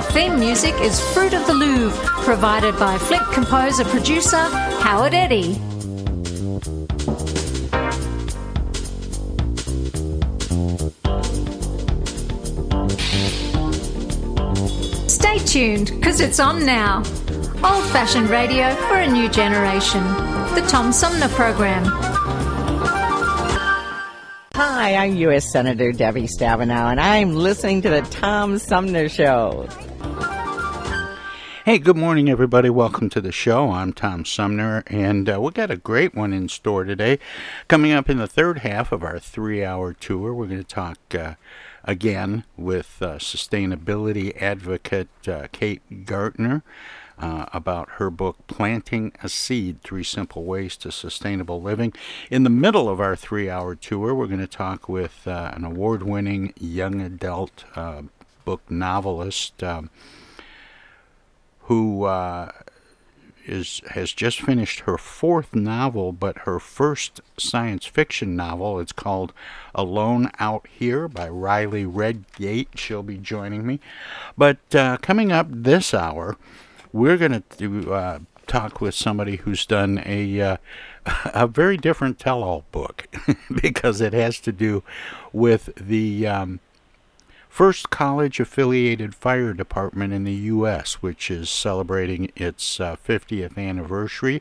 Our theme music is Fruit of the Louvre, provided by flick composer producer Howard Eddy. Stay tuned, because it's on now. Old fashioned radio for a new generation. The Tom Sumner Program. Hi, I'm U.S. Senator Debbie Stabenow, and I'm listening to the Tom Sumner Show. Hey, good morning, everybody. Welcome to the show. I'm Tom Sumner, and uh, we got a great one in store today. Coming up in the third half of our three hour tour, we're going to talk uh, again with uh, sustainability advocate uh, Kate Gartner. Uh, about her book, Planting a Seed Three Simple Ways to Sustainable Living. In the middle of our three hour tour, we're going to talk with uh, an award winning young adult uh, book novelist um, who uh, is, has just finished her fourth novel, but her first science fiction novel. It's called Alone Out Here by Riley Redgate. She'll be joining me. But uh, coming up this hour, we're going to uh, talk with somebody who's done a uh, a very different tell-all book because it has to do with the um, first college-affiliated fire department in the U.S., which is celebrating its uh, 50th anniversary.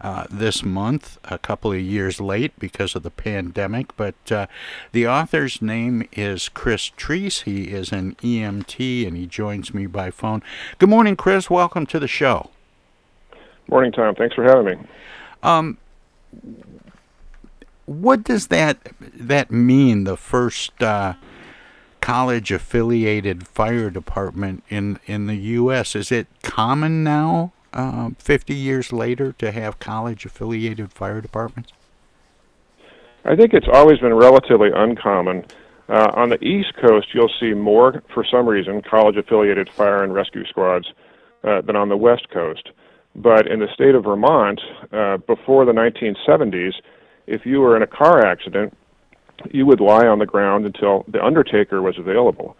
Uh, this month, a couple of years late because of the pandemic. But uh, the author's name is Chris Treece. He is an EMT and he joins me by phone. Good morning, Chris. Welcome to the show. Morning, Tom. Thanks for having me. Um, what does that that mean? The first uh, college affiliated fire department in in the U.S. Is it common now? uh, 50 years later to have college affiliated fire departments? I think it's always been relatively uncommon. Uh, on the East Coast, you'll see more, for some reason, college affiliated fire and rescue squads uh, than on the West Coast. But in the state of Vermont, uh, before the 1970s, if you were in a car accident, you would lie on the ground until the undertaker was available.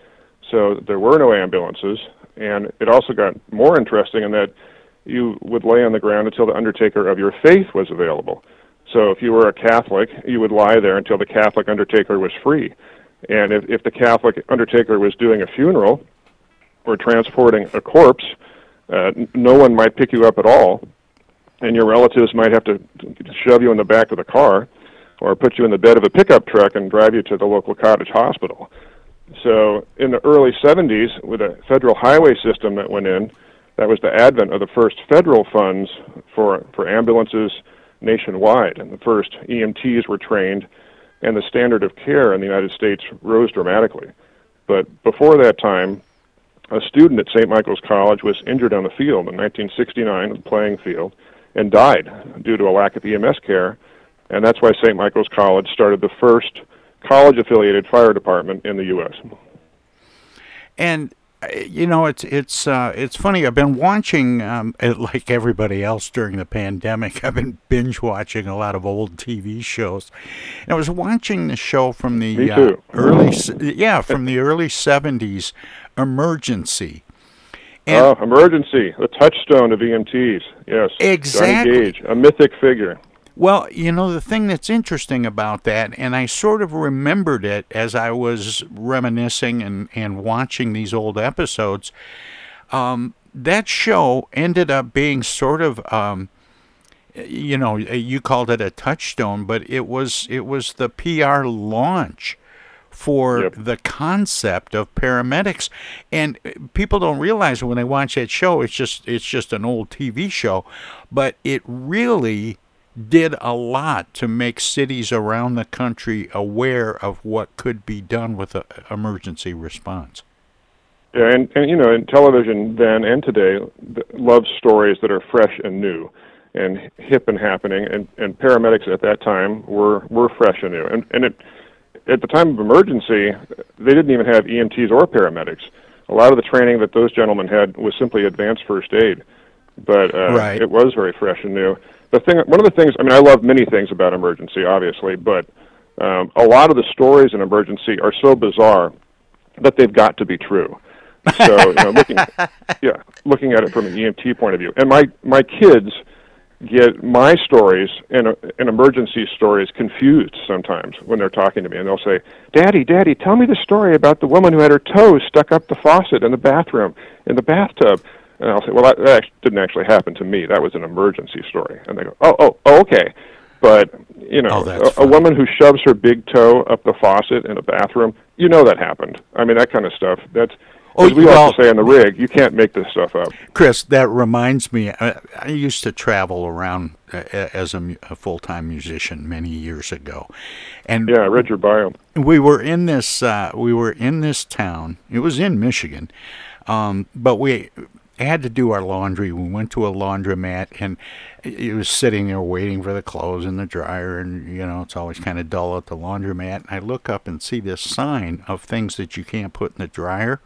So there were no ambulances, and it also got more interesting in that you would lay on the ground until the undertaker of your faith was available. So if you were a Catholic, you would lie there until the Catholic undertaker was free. And if, if the Catholic undertaker was doing a funeral or transporting a corpse, uh, no one might pick you up at all, and your relatives might have to shove you in the back of the car or put you in the bed of a pickup truck and drive you to the local cottage hospital. So in the early 70s, with a federal highway system that went in, that was the advent of the first federal funds for, for ambulances nationwide, and the first EMTs were trained, and the standard of care in the United States rose dramatically. But before that time, a student at St. Michael's College was injured on the field in 1969, the playing field, and died due to a lack of EMS care, and that's why St. Michael's College started the first college-affiliated fire department in the U.S. And you know, it's it's uh, it's funny. I've been watching, um, like everybody else during the pandemic. I've been binge watching a lot of old TV shows. And I was watching the show from the uh, early, yeah, from the early '70s, Emergency. And oh, Emergency, the touchstone of EMTs. Yes, exactly. Johnny Gage, a mythic figure. Well, you know, the thing that's interesting about that, and I sort of remembered it as I was reminiscing and, and watching these old episodes, um, that show ended up being sort of. Um, you know, you called it a touchstone, but it was it was the PR launch for yep. the concept of paramedics and people don't realize when they watch that show it's just it's just an old TV show but it really did a lot to make cities around the country aware of what could be done with an emergency response. Yeah, and, and you know, in television then and today, loves stories that are fresh and new, and hip and happening. And, and paramedics at that time were were fresh and new. And and it, at the time of emergency, they didn't even have EMTs or paramedics. A lot of the training that those gentlemen had was simply advanced first aid, but uh, right. it was very fresh and new. The thing, one of the things, I mean, I love many things about emergency, obviously, but um, a lot of the stories in emergency are so bizarre that they've got to be true. So, you know, looking, yeah, looking at it from an EMT point of view, and my my kids get my stories and, and emergency stories confused sometimes when they're talking to me, and they'll say, "Daddy, Daddy, tell me the story about the woman who had her toes stuck up the faucet in the bathroom in the bathtub." And I'll say, "Well, that, that don't actually happen to me. That was an emergency story." And they go, "Oh, oh, oh okay." But you know, oh, a, a woman who shoves her big toe up the faucet in a bathroom, you know that happened. I mean, that kind of stuff. That's Oh, we well, to say in the rig, you can't make this stuff up. Chris, that reminds me. I, I used to travel around uh, as a, a full-time musician many years ago, and yeah, I read your bio. We were in this. Uh, we were in this town. It was in Michigan, um, but we had to do our laundry. We went to a laundromat, and it was sitting there waiting for the clothes in the dryer. And you know, it's always kind of dull at the laundromat. And I look up and see this sign of things that you can't put in the dryer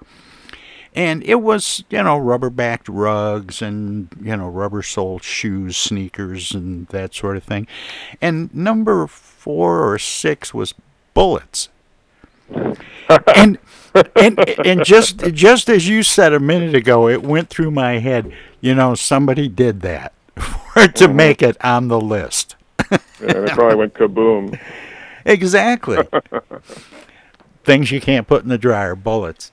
and it was you know rubber backed rugs and you know rubber soled shoes sneakers and that sort of thing and number four or six was bullets and and and just just as you said a minute ago it went through my head you know somebody did that for to mm-hmm. make it on the list yeah, it probably went kaboom exactly things you can't put in the dryer bullets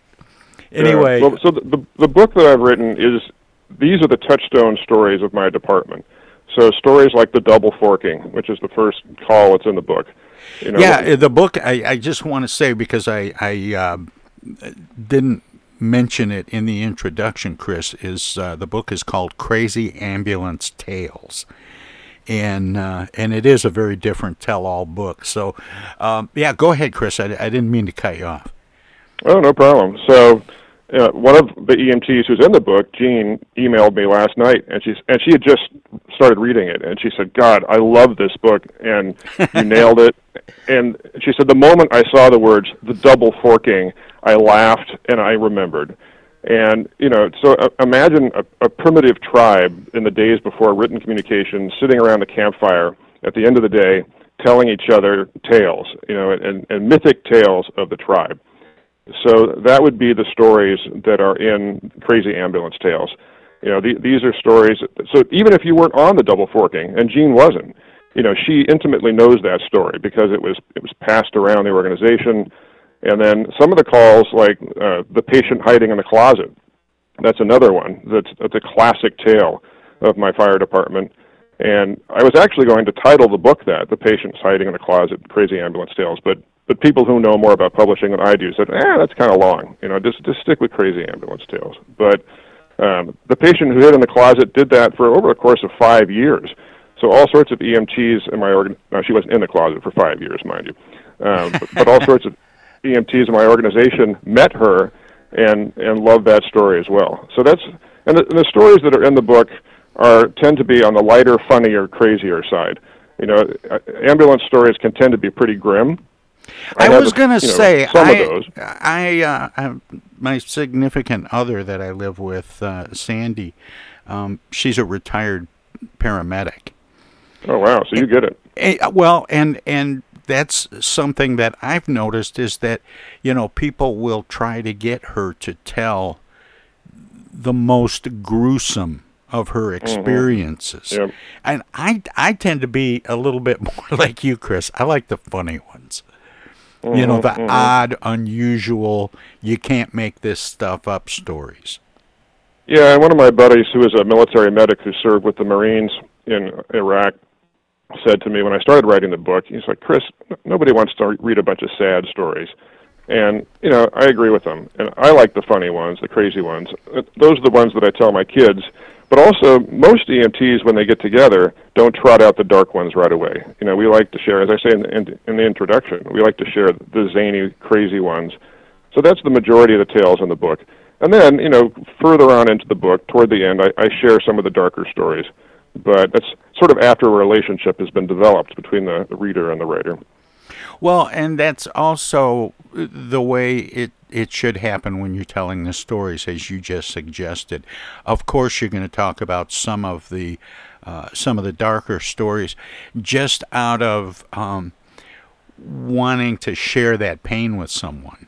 Anyway, well, so the, the the book that I've written is these are the touchstone stories of my department. So stories like the double forking, which is the first call that's in the book. You know, yeah, the book. I, I just want to say because I I uh, didn't mention it in the introduction. Chris is uh, the book is called Crazy Ambulance Tales. And uh, and it is a very different tell-all book. So, um, yeah, go ahead, Chris. I, I didn't mean to cut you off. Oh, no problem. So, uh, one of the EMTs who's in the book, Jean, emailed me last night, and she's and she had just started reading it, and she said, "God, I love this book, and you nailed it." And she said, the moment I saw the words "the double forking," I laughed and I remembered. And you know, so uh, imagine a, a primitive tribe in the days before written communication, sitting around a campfire at the end of the day, telling each other tales, you know, and, and mythic tales of the tribe. So that would be the stories that are in Crazy Ambulance Tales. You know, the, these are stories. So even if you weren't on the double forking, and Jean wasn't, you know, she intimately knows that story because it was it was passed around the organization. And then some of the calls, like uh, the patient hiding in the closet, that's another one. That's that's a classic tale of my fire department. And I was actually going to title the book that, The Patient's Hiding in the Closet, Crazy Ambulance Tales, but but people who know more about publishing than I do said, "Eh, that's kind of long. You know, just just stick with Crazy Ambulance Tales." But um, the patient who hid in the closet did that for over the course of five years. So all sorts of EMTs in my organ. No, she wasn't in the closet for five years, mind you. Um, but, but all sorts of EMTs in my organization met her and and loved that story as well. So that's and the, and the stories that are in the book are tend to be on the lighter, funnier, crazier side. You know, uh, ambulance stories can tend to be pretty grim I, I was going to say, I, I, uh, I, my significant other that I live with, uh, Sandy, um, she's a retired paramedic. Oh wow! So you get it. And, uh, well, and and that's something that I've noticed is that you know people will try to get her to tell the most gruesome of her mm-hmm. experiences. Mm-hmm. Yep. And I I tend to be a little bit more like you, Chris. I like the funny ones. Mm-hmm, you know, the mm-hmm. odd, unusual, you can't make this stuff up stories. Yeah, and one of my buddies who is a military medic who served with the Marines in Iraq said to me when I started writing the book, he's like, Chris, nobody wants to read a bunch of sad stories. And, you know, I agree with him. And I like the funny ones, the crazy ones. Those are the ones that I tell my kids but also, most EMTs, when they get together, don't trot out the dark ones right away. You know, we like to share, as I say in, in, in the introduction, we like to share the zany, crazy ones. So that's the majority of the tales in the book. And then, you know, further on into the book, toward the end, I, I share some of the darker stories. But that's sort of after a relationship has been developed between the, the reader and the writer. Well, and that's also the way it it should happen when you're telling the stories, as you just suggested. Of course, you're going to talk about some of the uh, some of the darker stories, just out of um, wanting to share that pain with someone.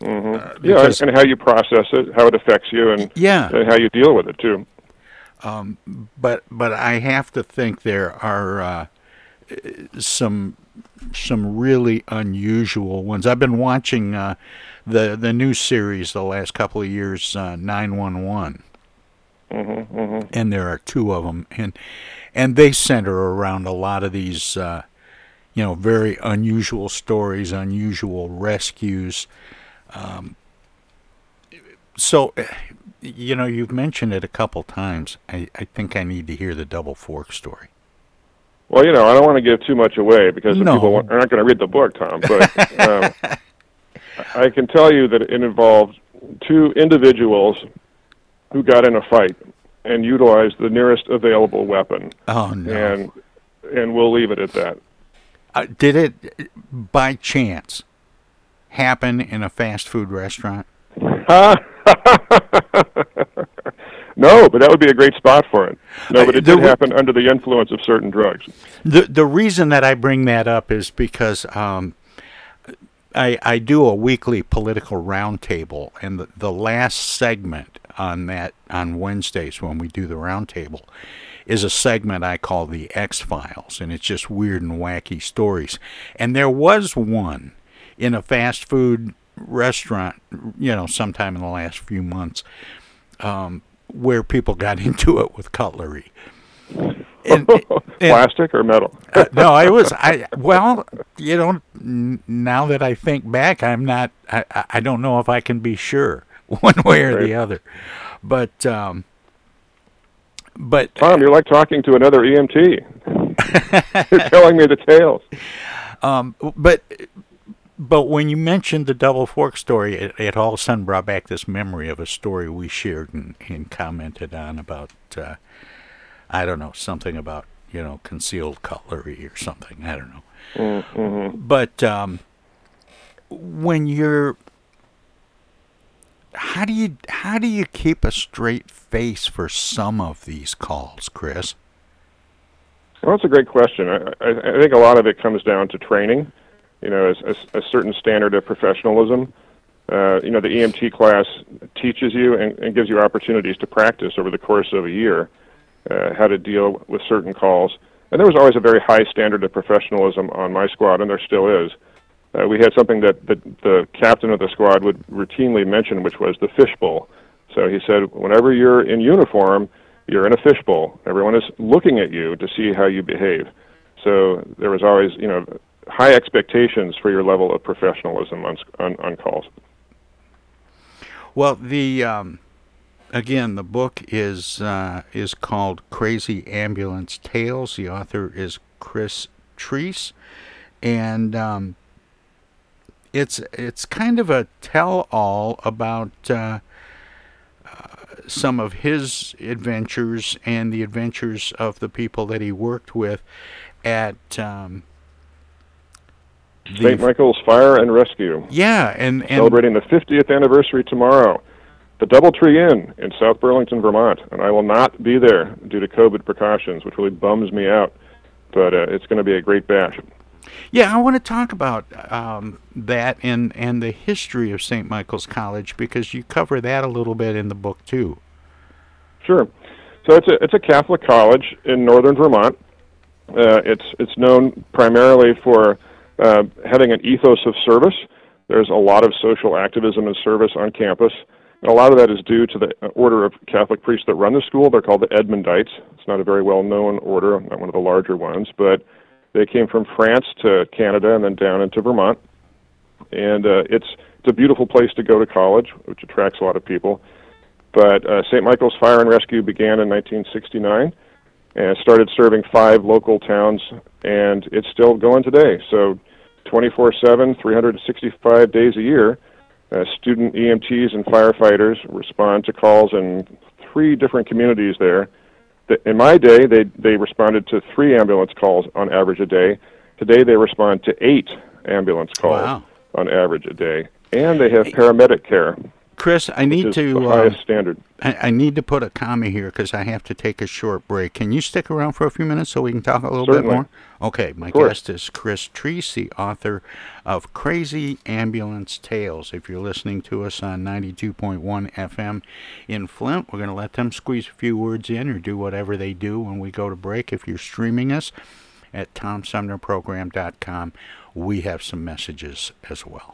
Mm-hmm. Uh, yeah, and, and, how you process it, how it affects you, and yeah, and how you deal with it too. Um, but but I have to think there are uh, some some really unusual ones. I've been watching uh, the the new series the last couple of years, uh, Nine One One, mm-hmm, mm-hmm. and there are two of them, and and they center around a lot of these, uh, you know, very unusual stories, unusual rescues. Um, so, you know, you've mentioned it a couple times. I, I think I need to hear the double fork story. Well, you know, I don't want to give too much away because no. people are not going to read the book, Tom. But um, I can tell you that it involved two individuals who got in a fight and utilized the nearest available weapon. Oh no! And and we'll leave it at that. Uh, did it by chance happen in a fast food restaurant? No, but that would be a great spot for it. No, but it did happen under the influence of certain drugs. The the reason that I bring that up is because um, I I do a weekly political roundtable, and the, the last segment on that on Wednesdays when we do the roundtable is a segment I call the X Files, and it's just weird and wacky stories. And there was one in a fast food restaurant, you know, sometime in the last few months. Um, where people got into it with cutlery. And, and, Plastic or metal? uh, no, I was I well, you know, n- now that I think back, I'm not. I, I don't know if I can be sure one way or right. the other, but um, but Tom, you're like talking to another EMT. you're telling me the tales. Um, but but when you mentioned the double fork story, it, it, all of a sudden brought back this memory of a story we shared and, and commented on about, uh, I don't know, something about, you know, concealed cutlery or something. I don't know. Mm-hmm. But um, when you're, how do you how do you keep a straight face for some of these calls, Chris? Well, that's a great question. I, I, I think a lot of it comes down to training you know, a, a, a certain standard of professionalism. Uh, you know, the EMT class teaches you and, and gives you opportunities to practice over the course of a year uh, how to deal with certain calls. And there was always a very high standard of professionalism on my squad, and there still is. Uh, we had something that the, the captain of the squad would routinely mention, which was the fishbowl. So he said, whenever you're in uniform, you're in a fishbowl. Everyone is looking at you to see how you behave. So there was always, you know, high expectations for your level of professionalism on on, on calls. Well, the um, again, the book is uh, is called Crazy Ambulance Tales. The author is Chris Treece, and um, it's it's kind of a tell-all about uh, uh, some of his adventures and the adventures of the people that he worked with at um, St. Michael's Fire and Rescue. Yeah, and, and celebrating the 50th anniversary tomorrow. The DoubleTree Inn in South Burlington, Vermont, and I will not be there due to COVID precautions, which really bums me out. But uh, it's going to be a great bash. Yeah, I want to talk about um, that and and the history of St. Michael's College because you cover that a little bit in the book too. Sure. So it's a it's a Catholic college in northern Vermont. Uh, it's it's known primarily for uh, having an ethos of service. There's a lot of social activism and service on campus. And a lot of that is due to the order of Catholic priests that run the school. They're called the Edmundites. It's not a very well known order, not one of the larger ones, but they came from France to Canada and then down into Vermont. And uh, it's, it's a beautiful place to go to college, which attracts a lot of people. But uh, St. Michael's Fire and Rescue began in 1969 and started serving five local towns, and it's still going today. So, 24/7, 365 days a year, Uh, student EMTs and firefighters respond to calls in three different communities there. In my day, they, they responded to three ambulance calls on average a day. Today, they respond to eight ambulance calls Wow. on average a day. And they have paramedic care, Chris, I need to the um, highest standard. I, I need to put a comma here because I have to take a short break. Can you stick around for a few minutes so we can talk a little bit Certainly. more? Okay, my guest is Chris Treece, the author of Crazy Ambulance Tales. If you're listening to us on 92.1 FM in Flint, we're going to let them squeeze a few words in or do whatever they do when we go to break. If you're streaming us at TomSumnerProgram.com, we have some messages as well.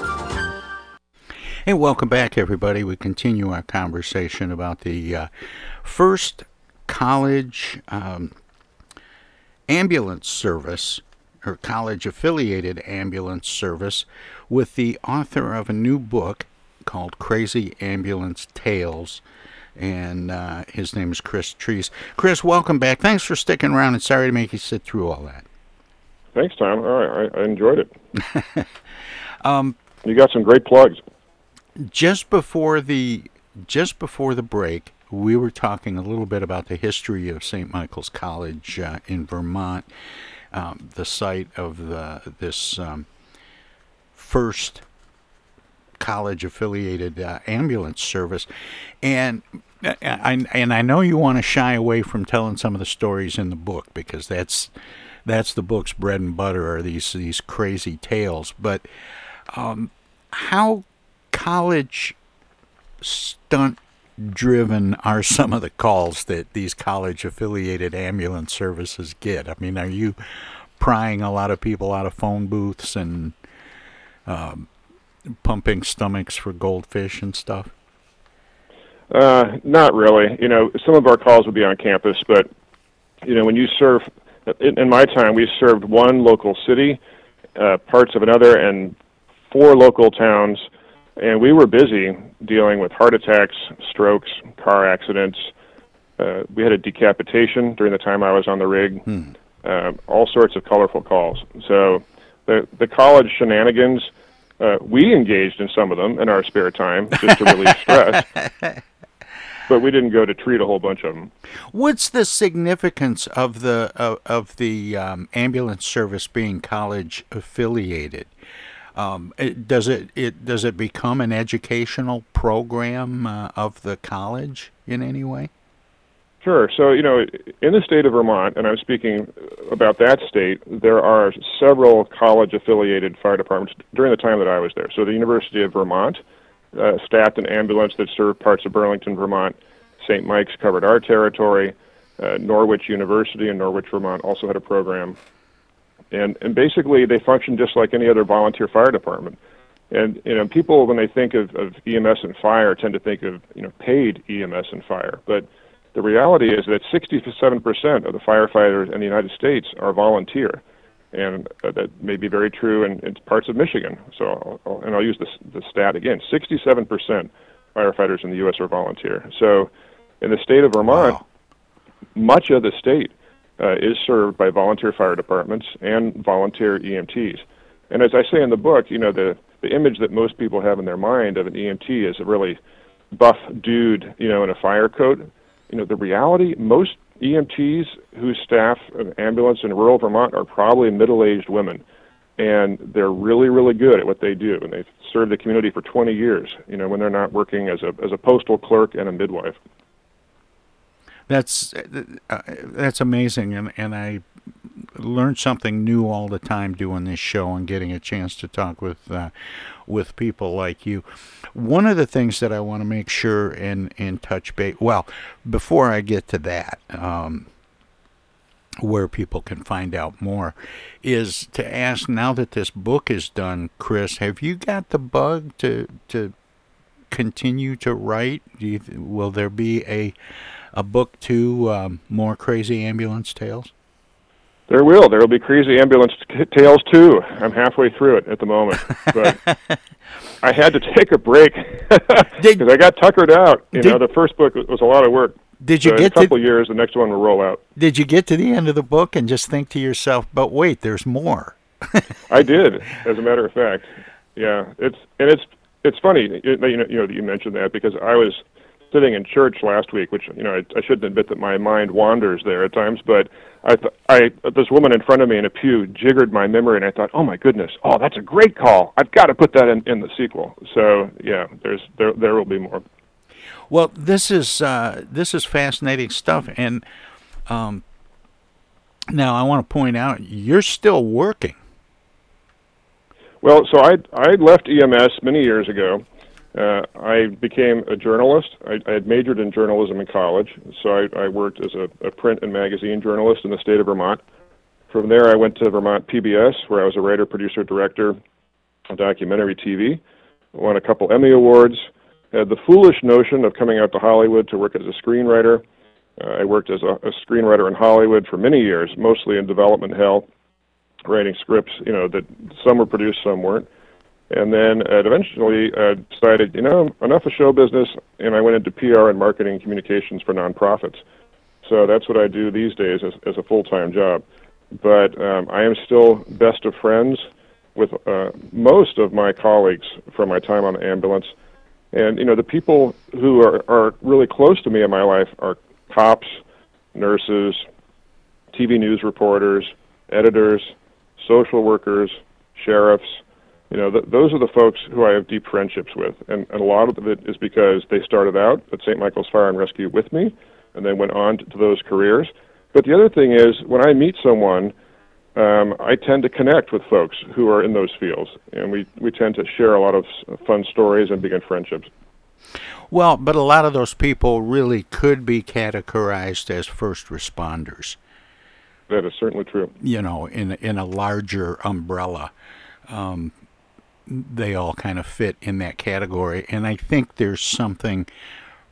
Hey, welcome back, everybody. We continue our conversation about the uh, first college um, ambulance service or college affiliated ambulance service with the author of a new book called Crazy Ambulance Tales. And uh, his name is Chris Treece. Chris, welcome back. Thanks for sticking around and sorry to make you sit through all that. Thanks, Tom. All right, I, I enjoyed it. um, you got some great plugs just before the just before the break, we were talking a little bit about the history of St. Michael's College uh, in Vermont, um, the site of the this um, first college affiliated uh, ambulance service, and. Uh, I, and I know you want to shy away from telling some of the stories in the book because that's that's the book's bread and butter are these these crazy tales. But um, how college stunt driven are some of the calls that these college affiliated ambulance services get? I mean, are you prying a lot of people out of phone booths and um, pumping stomachs for goldfish and stuff? Uh, not really. You know, some of our calls would be on campus, but you know, when you serve, in, my time, we served one local city, uh, parts of another, and four local towns and we were busy dealing with heart attacks, strokes, car accidents. Uh, we had a decapitation during the time I was on the rig. Hmm. Uh, all sorts of colorful calls. So the the college shenanigans, uh, we engaged in some of them in our spare time just to relieve stress. But we didn't go to treat a whole bunch of them. What's the significance of the of, of the um, ambulance service being college affiliated? Um, it, does it, it does it become an educational program uh, of the college in any way? Sure. So you know, in the state of Vermont, and I'm speaking about that state, there are several college-affiliated fire departments during the time that I was there. So the University of Vermont uh, staffed an ambulance that served parts of Burlington, Vermont. St. Mike's covered our territory. Uh, Norwich University in Norwich, Vermont, also had a program and and basically they function just like any other volunteer fire department. And you know, people when they think of, of EMS and fire tend to think of you know paid EMS and fire, but the reality is that 67% of the firefighters in the United States are volunteer, and uh, that may be very true in, in parts of Michigan. So, I'll, I'll, and I'll use this the stat again: 67% firefighters in the U.S. are volunteer. So, in the state of Vermont, wow. much of the state uh, is served by volunteer fire departments and volunteer EMTs. And as I say in the book, you know, the, the image that most people have in their mind of an EMT is a really buff dude, you know, in a fire coat. You know, the reality, most EMTs who staff an ambulance in rural Vermont are probably middle-aged women, and they're really, really good at what they do, and they've served the community for 20 years. You know, when they're not working as a as a postal clerk and a midwife that's uh, that's amazing, and and I learn something new all the time doing this show and getting a chance to talk with uh, with people like you. One of the things that I want to make sure and and touch base. Well, before I get to that. Um, where people can find out more is to ask now that this book is done chris have you got the bug to to continue to write you, will there be a a book two, um, more crazy ambulance tales? There will. There will be crazy ambulance t- tales too. I'm halfway through it at the moment, but I had to take a break because I got tuckered out. You did, know, the first book was a lot of work. Did you so get a couple to, years? The next one will roll out. Did you get to the end of the book and just think to yourself, "But wait, there's more"? I did, as a matter of fact. Yeah, it's and it's it's funny you know you know you mentioned that because I was sitting in church last week, which you know I, I shouldn't admit that my mind wanders there at times, but I, th- I this woman in front of me in a pew jiggered my memory, and I thought, oh my goodness, oh that's a great call. I've got to put that in, in the sequel. So yeah, there's there there will be more. Well, this is uh, this is fascinating stuff, and um, now I want to point out you're still working. Well, so I I left EMS many years ago uh, I became a journalist. I, I had majored in journalism in college, so I, I worked as a, a print and magazine journalist in the state of Vermont. From there, I went to Vermont PBS, where I was a writer, producer, director on documentary TV. Won a couple Emmy Awards. Had the foolish notion of coming out to Hollywood to work as a screenwriter. Uh, I worked as a, a screenwriter in Hollywood for many years, mostly in development hell, writing scripts, you know, that some were produced, some weren't. And then uh, eventually uh, decided, you know, enough of show business, and I went into PR and marketing communications for nonprofits. So that's what I do these days as, as a full time job. But um, I am still best of friends with uh, most of my colleagues from my time on the ambulance. And, you know, the people who are, are really close to me in my life are cops, nurses, TV news reporters, editors, social workers, sheriffs. You know, th- those are the folks who I have deep friendships with, and, and a lot of it is because they started out at St. Michael's Fire and Rescue with me, and then went on to, to those careers. But the other thing is, when I meet someone, um, I tend to connect with folks who are in those fields, and we we tend to share a lot of fun stories and begin friendships. Well, but a lot of those people really could be categorized as first responders. That is certainly true. You know, in in a larger umbrella, um, they all kind of fit in that category, and I think there's something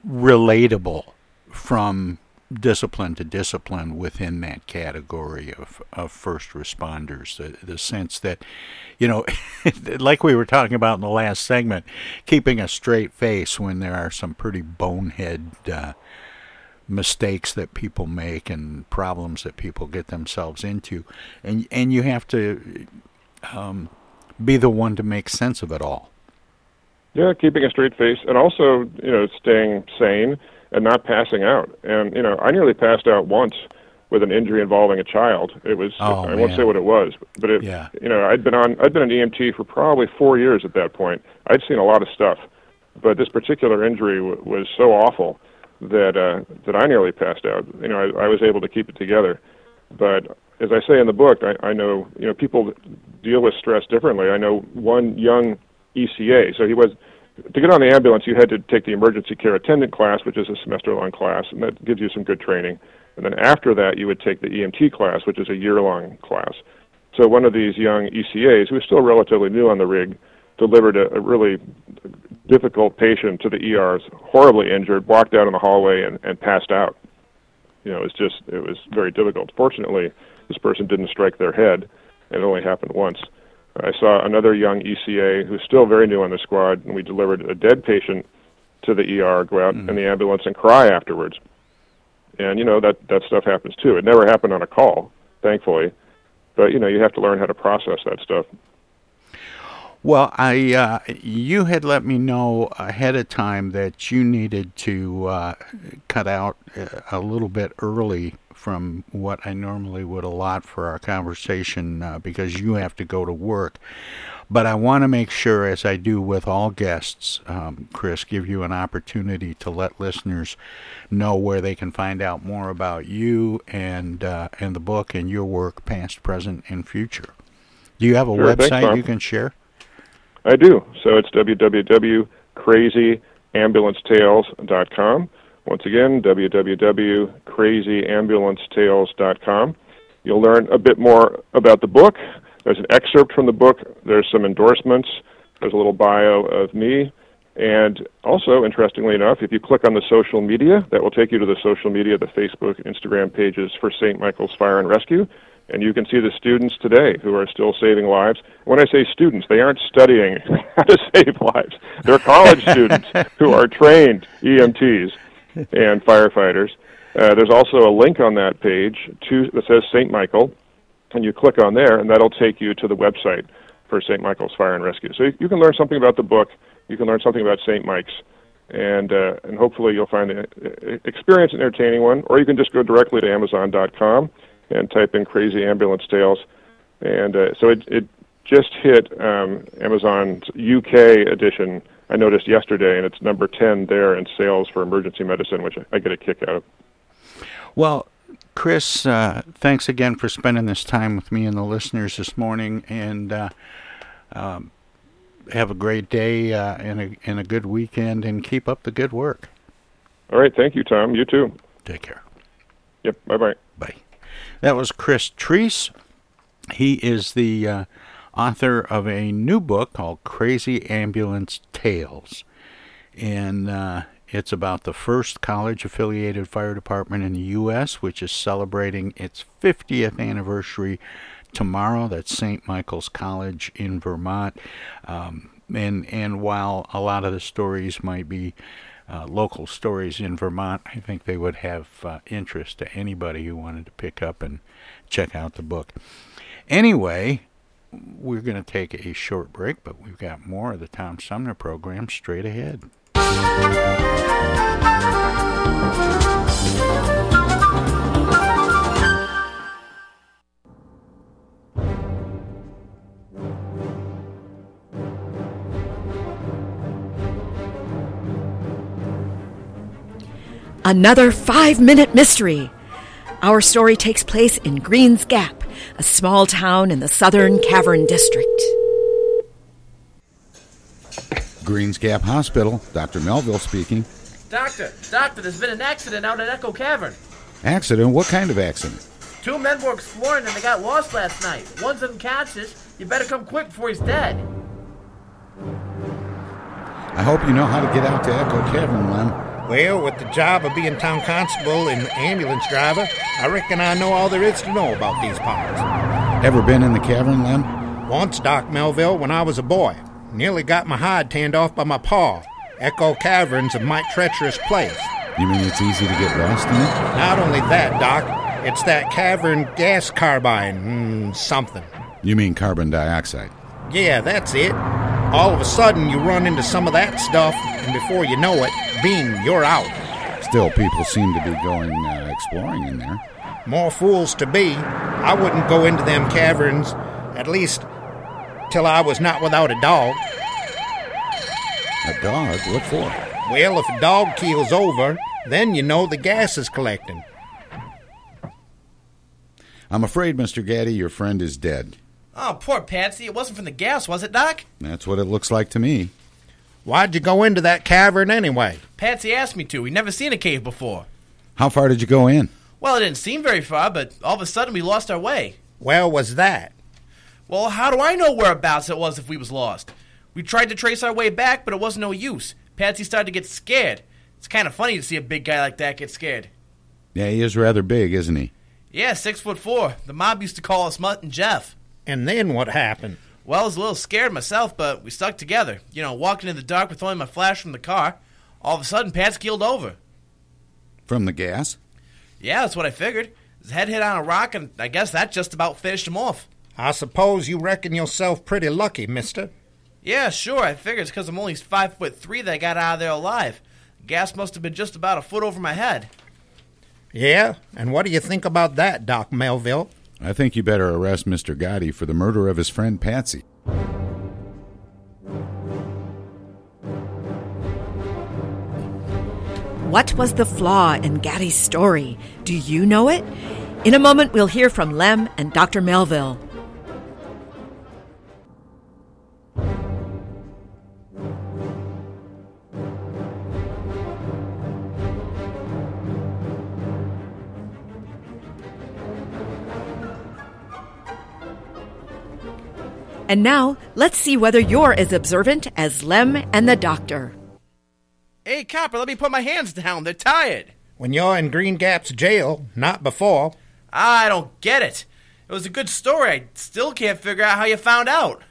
relatable from discipline to discipline within that category of, of first responders. The, the sense that, you know, like we were talking about in the last segment, keeping a straight face when there are some pretty bonehead uh, mistakes that people make and problems that people get themselves into, and and you have to um, be the one to make sense of it all. Yeah, keeping a straight face, and also you know staying sane and not passing out. And you know, I nearly passed out once with an injury involving a child. It was oh, I won't say what it was, but it yeah. you know, I'd been on I'd been an EMT for probably 4 years at that point. I'd seen a lot of stuff. But this particular injury w- was so awful that uh that I nearly passed out. You know, I, I was able to keep it together. But as I say in the book, I, I know, you know, people deal with stress differently. I know one young ECA, so he was to get on the ambulance, you had to take the emergency care attendant class, which is a semester long class, and that gives you some good training. And then after that, you would take the EMT class, which is a year long class. So one of these young ECAs, who was still relatively new on the rig, delivered a, a really difficult patient to the ERs, horribly injured, walked out in the hallway and, and passed out. You know, it was just, it was very difficult. Fortunately, this person didn't strike their head. It only happened once. I saw another young ECA who's still very new on the squad, and we delivered a dead patient to the ER, go out Mm. in the ambulance and cry afterwards. And you know that that stuff happens too. It never happened on a call, thankfully, but you know you have to learn how to process that stuff. Well, I uh, you had let me know ahead of time that you needed to uh, cut out uh, a little bit early from what I normally would allot for our conversation uh, because you have to go to work. But I want to make sure, as I do with all guests, um, Chris, give you an opportunity to let listeners know where they can find out more about you and uh, and the book and your work, past, present, and future. Do you have a Sure, website Tom. you can share? I do. So it's www.crazyambulancetales.com. Once again, www.crazyambulancetales.com. You'll learn a bit more about the book. There's an excerpt from the book. There's some endorsements. There's a little bio of me. And also, interestingly enough, if you click on the social media, that will take you to the social media, the Facebook, Instagram pages for St. Michael's Fire and Rescue. And you can see the students today who are still saving lives. When I say students, they aren't studying how to save lives. They're college students who are trained EMTs and firefighters. Uh, there's also a link on that page to that says St. Michael, and you click on there, and that'll take you to the website for St. Michael's Fire and Rescue. So you, you can learn something about the book. You can learn something about St. Mike's, and uh, and hopefully you'll find the uh, experience an entertaining one. Or you can just go directly to Amazon.com and type in "Crazy Ambulance Tales," and uh, so it it just hit um, Amazon's UK edition. I noticed yesterday, and it's number ten there in sales for emergency medicine, which I get a kick out of. Well, Chris, uh, thanks again for spending this time with me and the listeners this morning, and uh, um, have a great day uh, and a and a good weekend, and keep up the good work. All right, thank you, Tom. You too. Take care. Yep. Bye bye bye. That was Chris Treece He is the uh, author of a new book called Crazy Ambulance Tales. And uh, it's about the first college affiliated fire department in the U.S., which is celebrating its 50th anniversary tomorrow. That's St. Michael's College in Vermont. Um, and, and while a lot of the stories might be uh, local stories in Vermont, I think they would have uh, interest to anybody who wanted to pick up and check out the book. Anyway, we're going to take a short break, but we've got more of the Tom Sumner program straight ahead. Another five minute mystery. Our story takes place in Greens Gap, a small town in the southern Cavern District. Greens Gap Hospital, Dr. Melville speaking. Doctor, doctor, there's been an accident out at Echo Cavern. Accident? What kind of accident? Two men were exploring and they got lost last night. One's unconscious. You better come quick before he's dead. I hope you know how to get out to Echo Cavern, Lem. Well, with the job of being town constable and ambulance driver, I reckon I know all there is to know about these parts. Ever been in the cavern, Lem? Once, Doc Melville, when I was a boy. Nearly got my hide tanned off by my paw. Echo Cavern's a mighty treacherous place. You mean it's easy to get lost in it? Not only that, Doc, it's that cavern gas carbine, mm, something. You mean carbon dioxide? Yeah, that's it. All of a sudden, you run into some of that stuff, and before you know it, beam, you're out. Still, people seem to be going uh, exploring in there. More fools to be. I wouldn't go into them caverns, at least till I was not without a dog. A dog? What for? Well, if a dog keels over, then you know the gas is collecting. I'm afraid, Mr. Gaddy, your friend is dead. Oh, poor Patsy. It wasn't from the gas, was it, Doc? That's what it looks like to me. Why'd you go into that cavern anyway? Patsy asked me to. We'd never seen a cave before. How far did you go in? Well, it didn't seem very far, but all of a sudden we lost our way. Where was that? Well, how do I know whereabouts it was if we was lost? We tried to trace our way back, but it wasn't no use. Patsy started to get scared. It's kind of funny to see a big guy like that get scared. Yeah, he is rather big, isn't he? Yeah, six foot four. The mob used to call us Mutt and Jeff. And then what happened? Well, I was a little scared myself, but we stuck together. You know, walking in the dark with only my flash from the car. All of a sudden, Pat's keeled over. From the gas? Yeah, that's what I figured. His head hit on a rock, and I guess that just about finished him off. I suppose you reckon yourself pretty lucky, mister. Yeah, sure. I figure it's because I'm only five foot three that I got out of there alive. Gas must have been just about a foot over my head. Yeah? And what do you think about that, Doc Melville? I think you better arrest Mr. Gotti for the murder of his friend Patsy. What was the flaw in Gaddy's story? Do you know it? In a moment, we'll hear from Lem and Dr. Melville. And now, let's see whether you're as observant as Lem and the doctor. Hey, Copper, let me put my hands down. They're tired. When you're in Green Gap's jail, not before. I don't get it. It was a good story. I still can't figure out how you found out.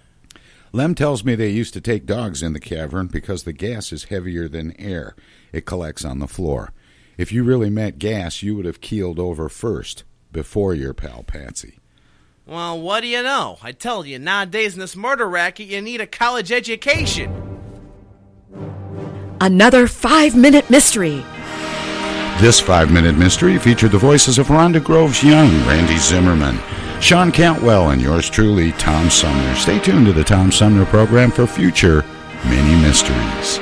Lem tells me they used to take dogs in the cavern because the gas is heavier than air. It collects on the floor. If you really meant gas, you would have keeled over first, before your pal Patsy. Well, what do you know? I tell you, nowadays in this murder racket, you need a college education. Another five minute mystery. This five minute mystery featured the voices of Rhonda Groves Young, Randy Zimmerman, Sean Cantwell, and yours truly, Tom Sumner. Stay tuned to the Tom Sumner program for future mini mysteries.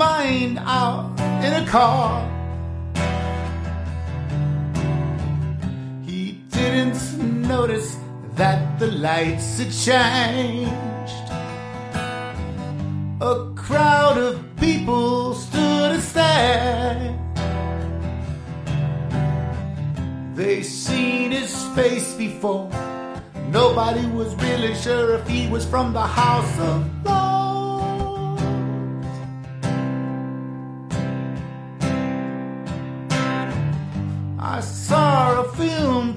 Mind out in a car. He didn't notice that the lights had changed. A crowd of people stood and stared. They seen his face before. Nobody was really sure if he was from the House of Lords.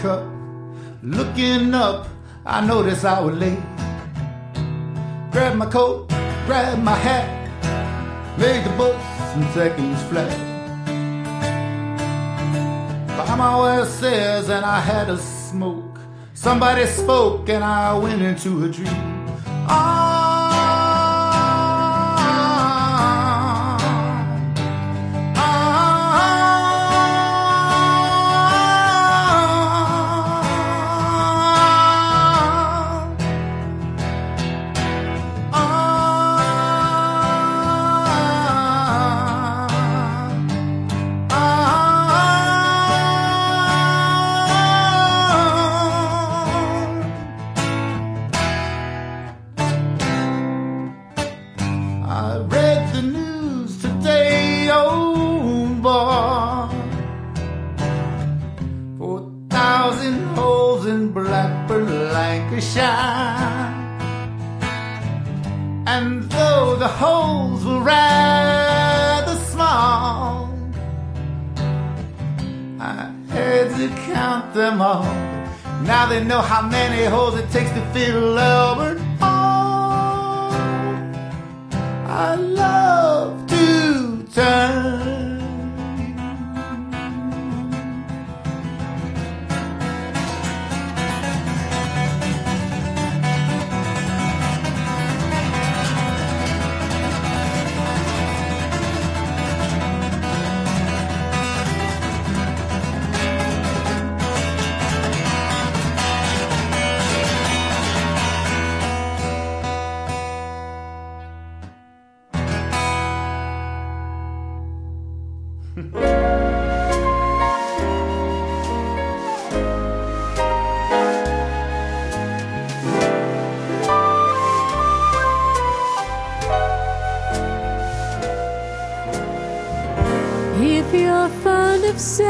cup. Looking up, I noticed I was late. Grab my coat, grab my hat, made the bus in seconds flat. Found my way upstairs and I had a smoke. Somebody spoke and I went into a dream. I você.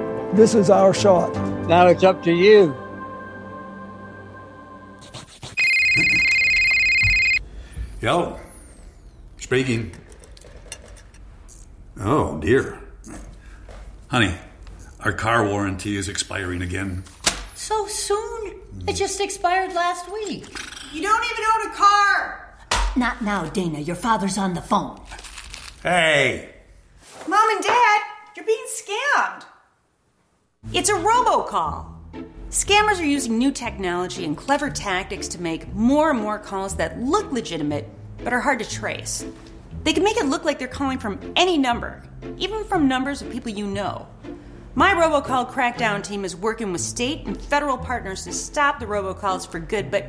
This is our shot. Now it's up to you. Hello. Speaking. Oh, dear. Honey, our car warranty is expiring again. So soon? It just expired last week. You don't even own a car. Not now, Dana. Your father's on the phone. Hey! Mom and Dad, you're being scammed. It's a robocall. Scammers are using new technology and clever tactics to make more and more calls that look legitimate but are hard to trace. They can make it look like they're calling from any number, even from numbers of people you know. My robocall crackdown team is working with state and federal partners to stop the robocalls for good, but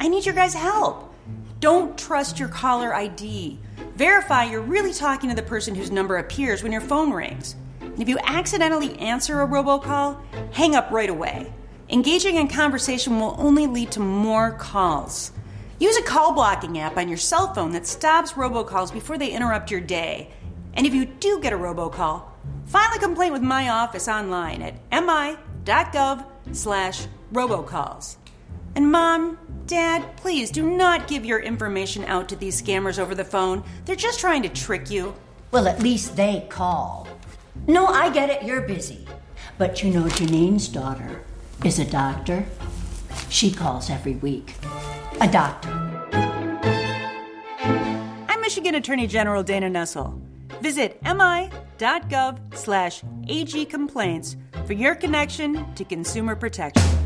I need your guys' help. Don't trust your caller ID. Verify you're really talking to the person whose number appears when your phone rings. If you accidentally answer a robocall, hang up right away. Engaging in conversation will only lead to more calls. Use a call blocking app on your cell phone that stops robocalls before they interrupt your day. And if you do get a robocall, file a complaint with my office online at mi.gov slash robocalls. And mom, dad, please do not give your information out to these scammers over the phone. They're just trying to trick you. Well, at least they call. No, I get it, you're busy. But you know, Janine's daughter is a doctor. She calls every week. A doctor. I'm Michigan Attorney General Dana Nessel. Visit mi.gov slash agcomplaints for your connection to consumer protection.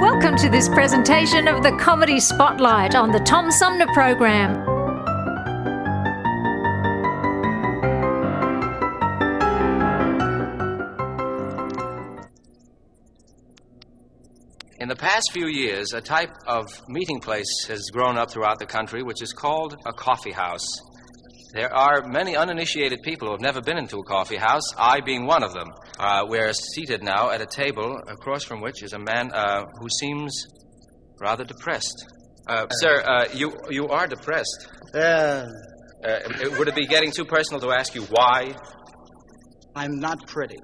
Welcome to this presentation of the Comedy Spotlight on the Tom Sumner Program. In the past few years, a type of meeting place has grown up throughout the country which is called a coffee house. There are many uninitiated people who have never been into a coffee house, I being one of them. Uh, we're seated now at a table across from which is a man uh, who seems rather depressed. Uh, sir, uh, you, you are depressed. Uh, Uh, would it be getting too personal to ask you why? I'm not pretty.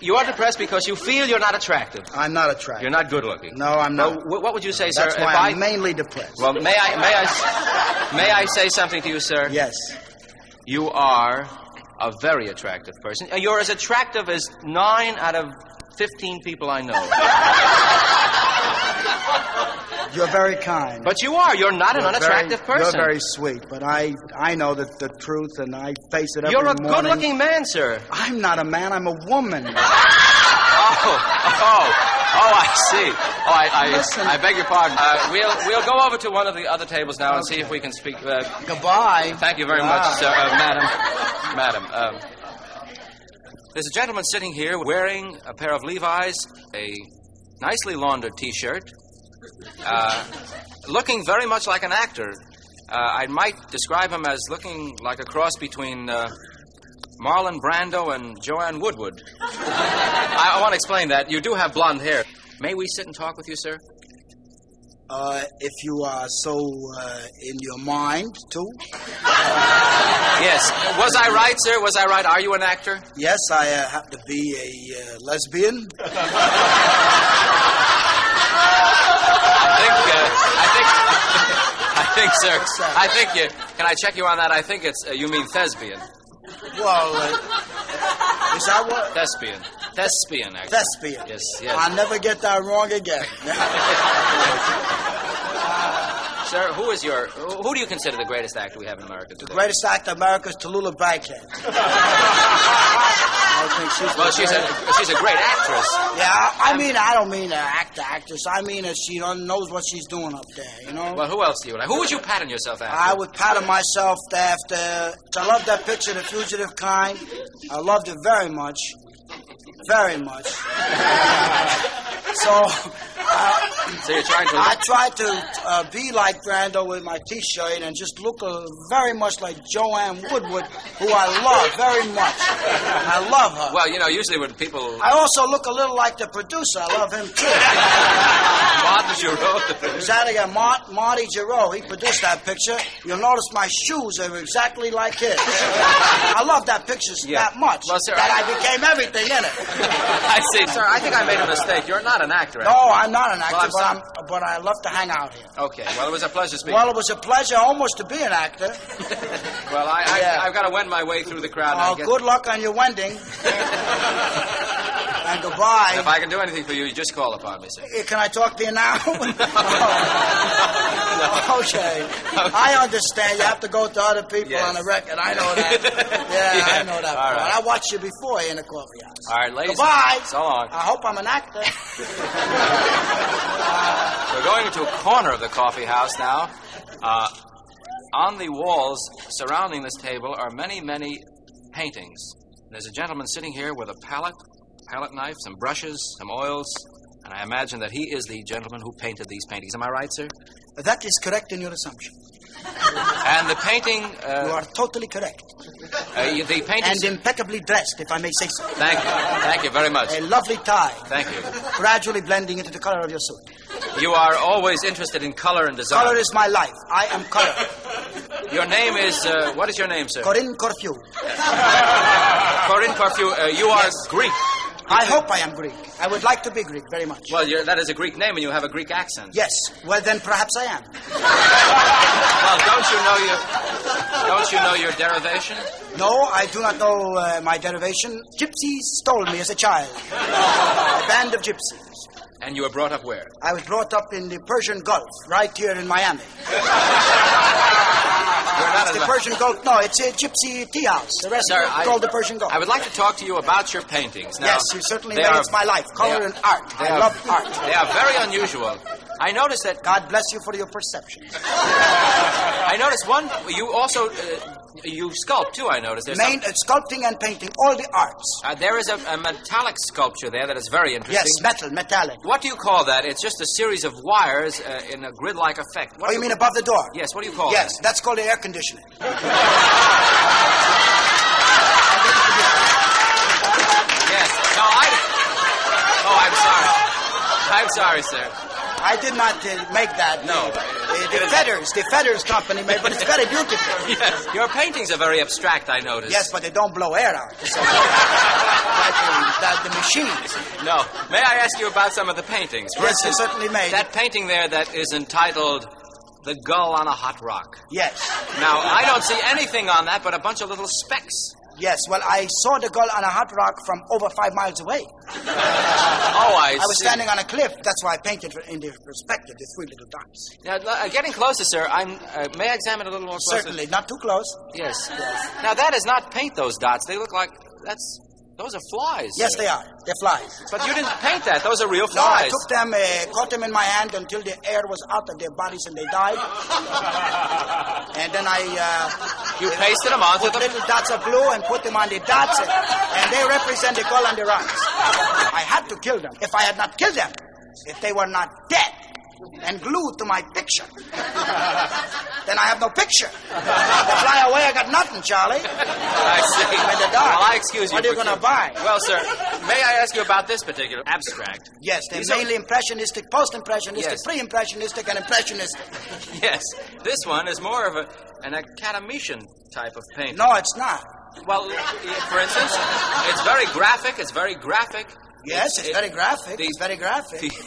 You are depressed because you feel you're not attractive. I'm not attractive. You're not good looking. No, I'm not. Well, what would you say, sir? That's why I'm I... mainly depressed. Well, may I, may I, may I say something to you, sir? Yes. You are a very attractive person. You're as attractive as nine out of fifteen people I know. You're very kind. But you are. You're not an You're unattractive very, person. You're very sweet, but I I know that the truth, and I face it every You're a morning. good-looking man, sir. I'm not a man. I'm a woman. Oh, oh, oh! I see. Oh, I, I, Listen. I beg your pardon. Uh, we'll we'll go over to one of the other tables now and see if we can speak. Uh, Goodbye. Thank you very much, sir, uh, madam. Madam, um, there's a gentleman sitting here wearing a pair of Levi's, a nicely laundered T-shirt, uh, looking very much like an actor. Uh, I might describe him as looking like a cross between uh, Marlon Brando and Joanne Woodward. I, I want to explain that. You do have blonde hair. May we sit and talk with you, sir? Uh, if you are so uh, in your mind, too. Yes. Was I right, sir? Was I right? Are you an actor? Yes, I uh, happen to be a uh, lesbian. I think, uh, I think, I think, sir. I think you. Can I check you on that? I think it's. Uh, you mean thespian. Well, uh, is that what? Thespian. Thespian, actually. Thespian. Yes, yes. I'll never get that wrong again. Sir, who is your. Who do you consider the greatest actor we have in America today? the greatest actor in America is Tallulah Bankhead. I think she's Well, she's a, she's a great actress. Yeah, I I mean, I don't mean an actor, actress. I mean that she knows what she's doing up there, you know? Well, who else do you like? Who would you pattern yourself after? I would pattern myself after. I love that picture, The Fugitive Kind. I loved it very much. Very much. so. Uh, So you're trying to. I tried to uh, be like Brando with my T-shirt and just look uh, very much like Joanne Woodward, who I love very much. I love her. Well, you know, usually when people. I also look a little like the producer. I love him too. Martin Jurow. Is that again? Mart, Marty Jurow. He produced that picture. You'll notice my shoes are exactly like his. I love that picture Yeah. that much Well, sir, that I, I- became everything in it. I see, sir. I think I made a mistake. You're not an actor. No, I'm not an actor, Well, I'm but, sorry. I'm, but I love to hang out here. Okay. Well, it was a pleasure speaking. Well, it was a pleasure almost to be an actor. Well, I, I, Yeah. I've got to wend my way through the crowd. Oh, good luck on your wending. and goodbye. If I can do anything for you, you just call upon me, sir. Eh, Can I talk to you now? No. okay. I understand. You have to go to other people Yes. on the record. I know that. Yeah, I know that. All right. I watched you before in the coffee house. All right, ladies. Goodbye. So long. I hope I'm an actor. We're going into a corner of the coffee house now. Uh, on the walls surrounding this table are many, many paintings. There's a gentleman sitting here with a palette, palette knife, some brushes, some oils, and I imagine that he is the gentleman who painted these paintings. Am I right, sir? That is correct in your assumption. And the painting. Uh, you are totally correct. Uh, the paintings. And impeccably dressed, if I may say so. Thank you. Thank you very much. A lovely tie, Thank you. gradually blending into the color of your suit. You are always interested in color and design. Color is my life. I am color. Your name is. Uh, what is your name, sir? Corinne Corfu. Corinne Corfu. Uh, you are Greek. I hope I am Greek. I would like to be Greek very much. Well, you're, that is a Greek name, and you have a Greek accent. Yes. Well, then perhaps I am. Well, don't you know your don't you know your derivation? No, I do not know uh, my derivation. Gypsies stole me as a child. a band of gypsies. And you were brought up where? I was brought up in the Persian Gulf, right here in Miami. The Persian Gulf. No, it's a gypsy tea house. The rest Sir, I- called the Persian Gulf. I would like to talk to you about your paintings. Now, yes, you certainly made are- it's my life. Color are- and art. they I are- love art. They are very unusual. I noticed that. God bless you for your perception. I noticed one. You also uh, you sculpt too. I noticed. There's Main some- uh, sculpting and painting, all the arts. uh, there is a, a metallic sculpture there that is very interesting. Yes, metal, metallic. What do you call that? It's just a series of wires uh, in a grid-like effect. What Oh, you mean above the door? Yes. What do you call it? Yes, that? that's called the air conditioning. Yes. No, I. Oh, I'm sorry. I'm sorry, sir. I did not uh, make that. No. Uh, the Fedders, the Fedders Company made, but it's very beautiful. Yes. Your paintings are very abstract. I noticed. Yes, but they don't blow air out. So, like uh, the, the machines. No. May I ask you about some of the paintings? For Yes, instance, certainly may. That painting there that is entitled "The Gull on a Hot Rock." Yes. Now, I don't see anything on that but a bunch of little specks. Yes, well, I saw the girl on a hot rock from over five miles away. Oh, I, I was see. standing on a cliff. That's why I painted in the perspective, the three little dots. Now, uh, getting closer, sir. I'm. Uh, may I examine a little more closely? Certainly, not too close. Yes. yes. Now that is not paint. Those dots. They look like that's. Those are flies. Yes, sir. they are. They're flies. But you didn't paint that. Those are real flies. No, I took them, uh, caught them in my hand until the air was out of their bodies and they died. and then I uh, You pasted them onto put the. little dots of glue and put them on the dots, and, and they represent the gull and the rocks. I had to kill them. If I had not killed them, if they were not dead and glued to my picture, then I have no picture. They fly away, I got nothing, Charlie. I see. I'm in the dark. Well, I excuse you. What are you going to buy? Well, sir, may I ask you about this particular abstract? Yes, they're These are- mainly impressionistic, post-impressionistic, Yes. pre-impressionistic, and impressionistic. Yes, this one is more of a, an academician type of painting. No, it's not. Well, for instance, it's very graphic. It's very graphic. Yes, it's It- very graphic. the- it's very graphic.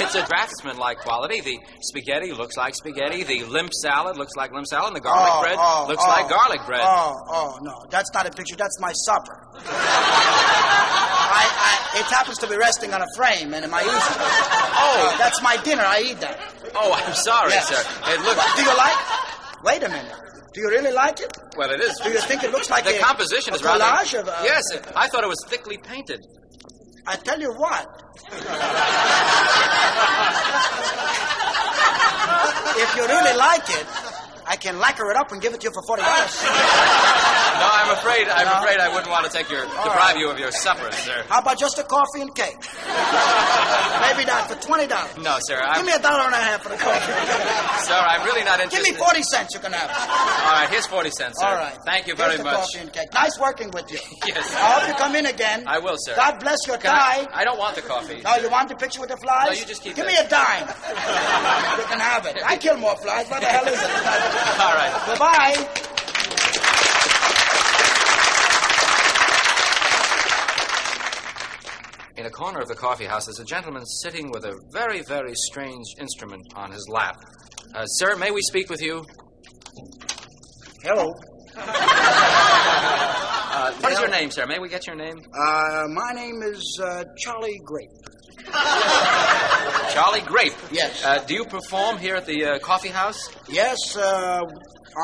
It's a draftsman-like quality. The spaghetti looks like spaghetti. The limp salad looks like limp salad. And the garlic Oh, bread oh, looks oh. like garlic bread. Oh, oh, no. That's not a picture. That's my supper. I, I, it happens to be resting on a frame, and in my Easter. Oh, that's my dinner. I eat that. Oh, I'm sorry, Yes. sir. It looks. Do you like? Wait a minute. Do you really like it? Well, it is. Do you think it looks like the a- composition a is rather. collage of, uh, yes, I thought it was thickly painted. I tell you what. if you really like it, I can lacquer it up and give it to you for forty dollars. No, I'm afraid. I'm No? afraid I wouldn't want to take your deprive you of your supper, sir. How about just a coffee and cake? Maybe not for twenty dollars. No, sir. I'm, Give me a dollar and a half for the coffee. sir, I'm really not interested. Give me forty cents. You can have it. All right, here's forty cents, sir. All right. Thank you Here's very the much. Coffee and cake. Nice working with you. Yes. I hope you come in again. I will, sir. God bless your Can I, tie. I don't want the coffee. No, you want the picture with the flies? No, you just keep Give that. me a dime. you can have it. I kill more flies. What the hell is it? All right. Goodbye. In a corner of the coffee house, is a gentleman sitting with a very, very strange instrument on his lap. Uh, sir, may we speak with you? Hello. Uh, what is your name, sir? May we get your name? Uh, my name is uh, Charlie Grape. Charlie Grape. Yes. Uh, do you perform here at the uh, coffee house? Yes, uh,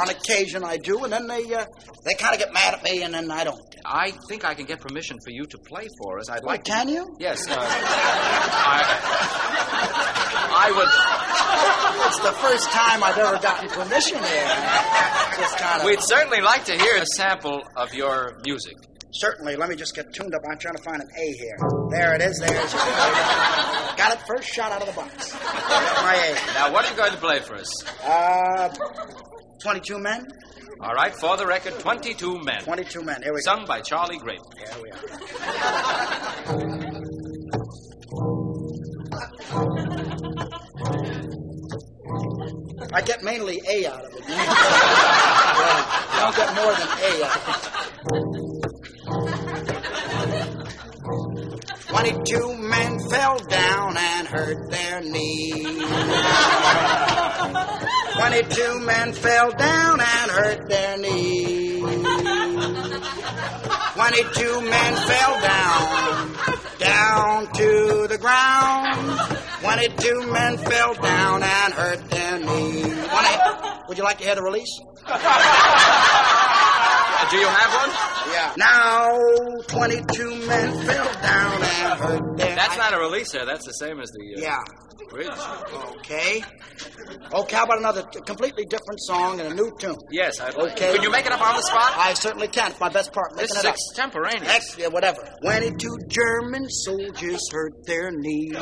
on occasion I do, and then they uh, they kind of get mad at me, and then I don't. I think I can get permission for you to play for us. I'd Oh, like. to- can you? Yes. Uh, I, I would. It's the first time I've ever gotten permission here. Just kind of. We'd certainly like to hear a sample of your music. Certainly. Let me just get tuned up. I'm trying to find an A here. There it is. There's Got it first shot out of the box. My A. Now, what are you going to play for us? Uh, 22 men? All right, for the record, 22 men. 22 men. Here we go. Sung by Charlie Grape. Here we are. I get mainly A out of it. You don't get more than A out of Twenty-two men fell down and hurt their knees. Twenty-two men fell down and hurt their knees. Twenty-two men fell down, down to the ground. Twenty-two men fell down and hurt their knees. Would you like to hear the release? Do you have one? Yeah. Now, 22 men fell down and hurt their That's not a release, sir. That's the same as the. Uh, Yeah. Bridge. Okay. Okay, how about another t- completely different song and a new tune? Yes, I'd like. Okay. Could you make it up on the spot? I certainly can. It's my best part. This is it up. extemporaneous. Ex- yeah, whatever. 22 German soldiers hurt their knees.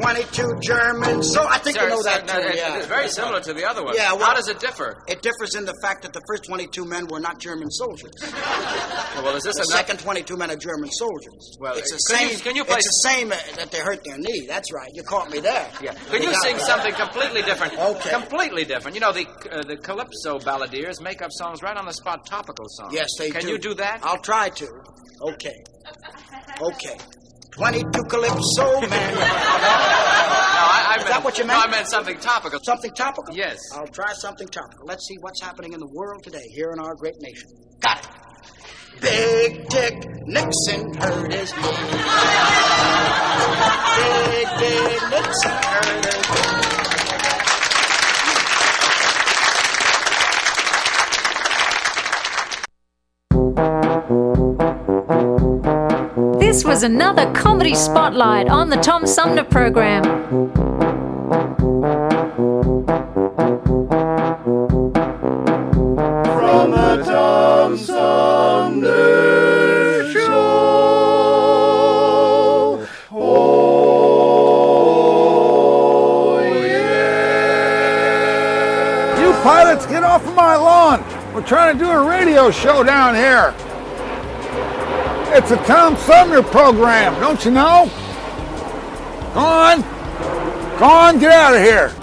22 German so I think Sir, you know sir, that no, tune, it- yeah. It's very similar to the other one. Yeah, well- How does it differ? It differs in the fact that the first 22 men were not German soldiers. Well, is this the second 22 men are German soldiers. Well, it's the can you- same. can you play- It's the same uh, that they hurt their knee. That's right. You caught me there. Yeah. Could you sing me. something completely different? Okay. Completely different. You know, the uh, the calypso balladeers make up songs right on the spot, topical songs. Yes, they Can do. you do that? I'll try to. Okay. Okay. 22 Calypso men. No, I, I Is meant, that what you meant? No. I meant something topical. Something topical? Yes. I'll try something topical. Let's see what's happening in the world today, here in our great nation. Got it. Big Dick Nixon hurt his knee. Big Dick Nixon hurt his knee. This was another comedy spotlight on the Tom Sumner program. From the Tom Sumner Show. Oh, yeah. You pilots, get off of my lawn. We're trying to do a radio show down here. It's a Tom Sumner program, don't you know? Go on. Go on, get out of here.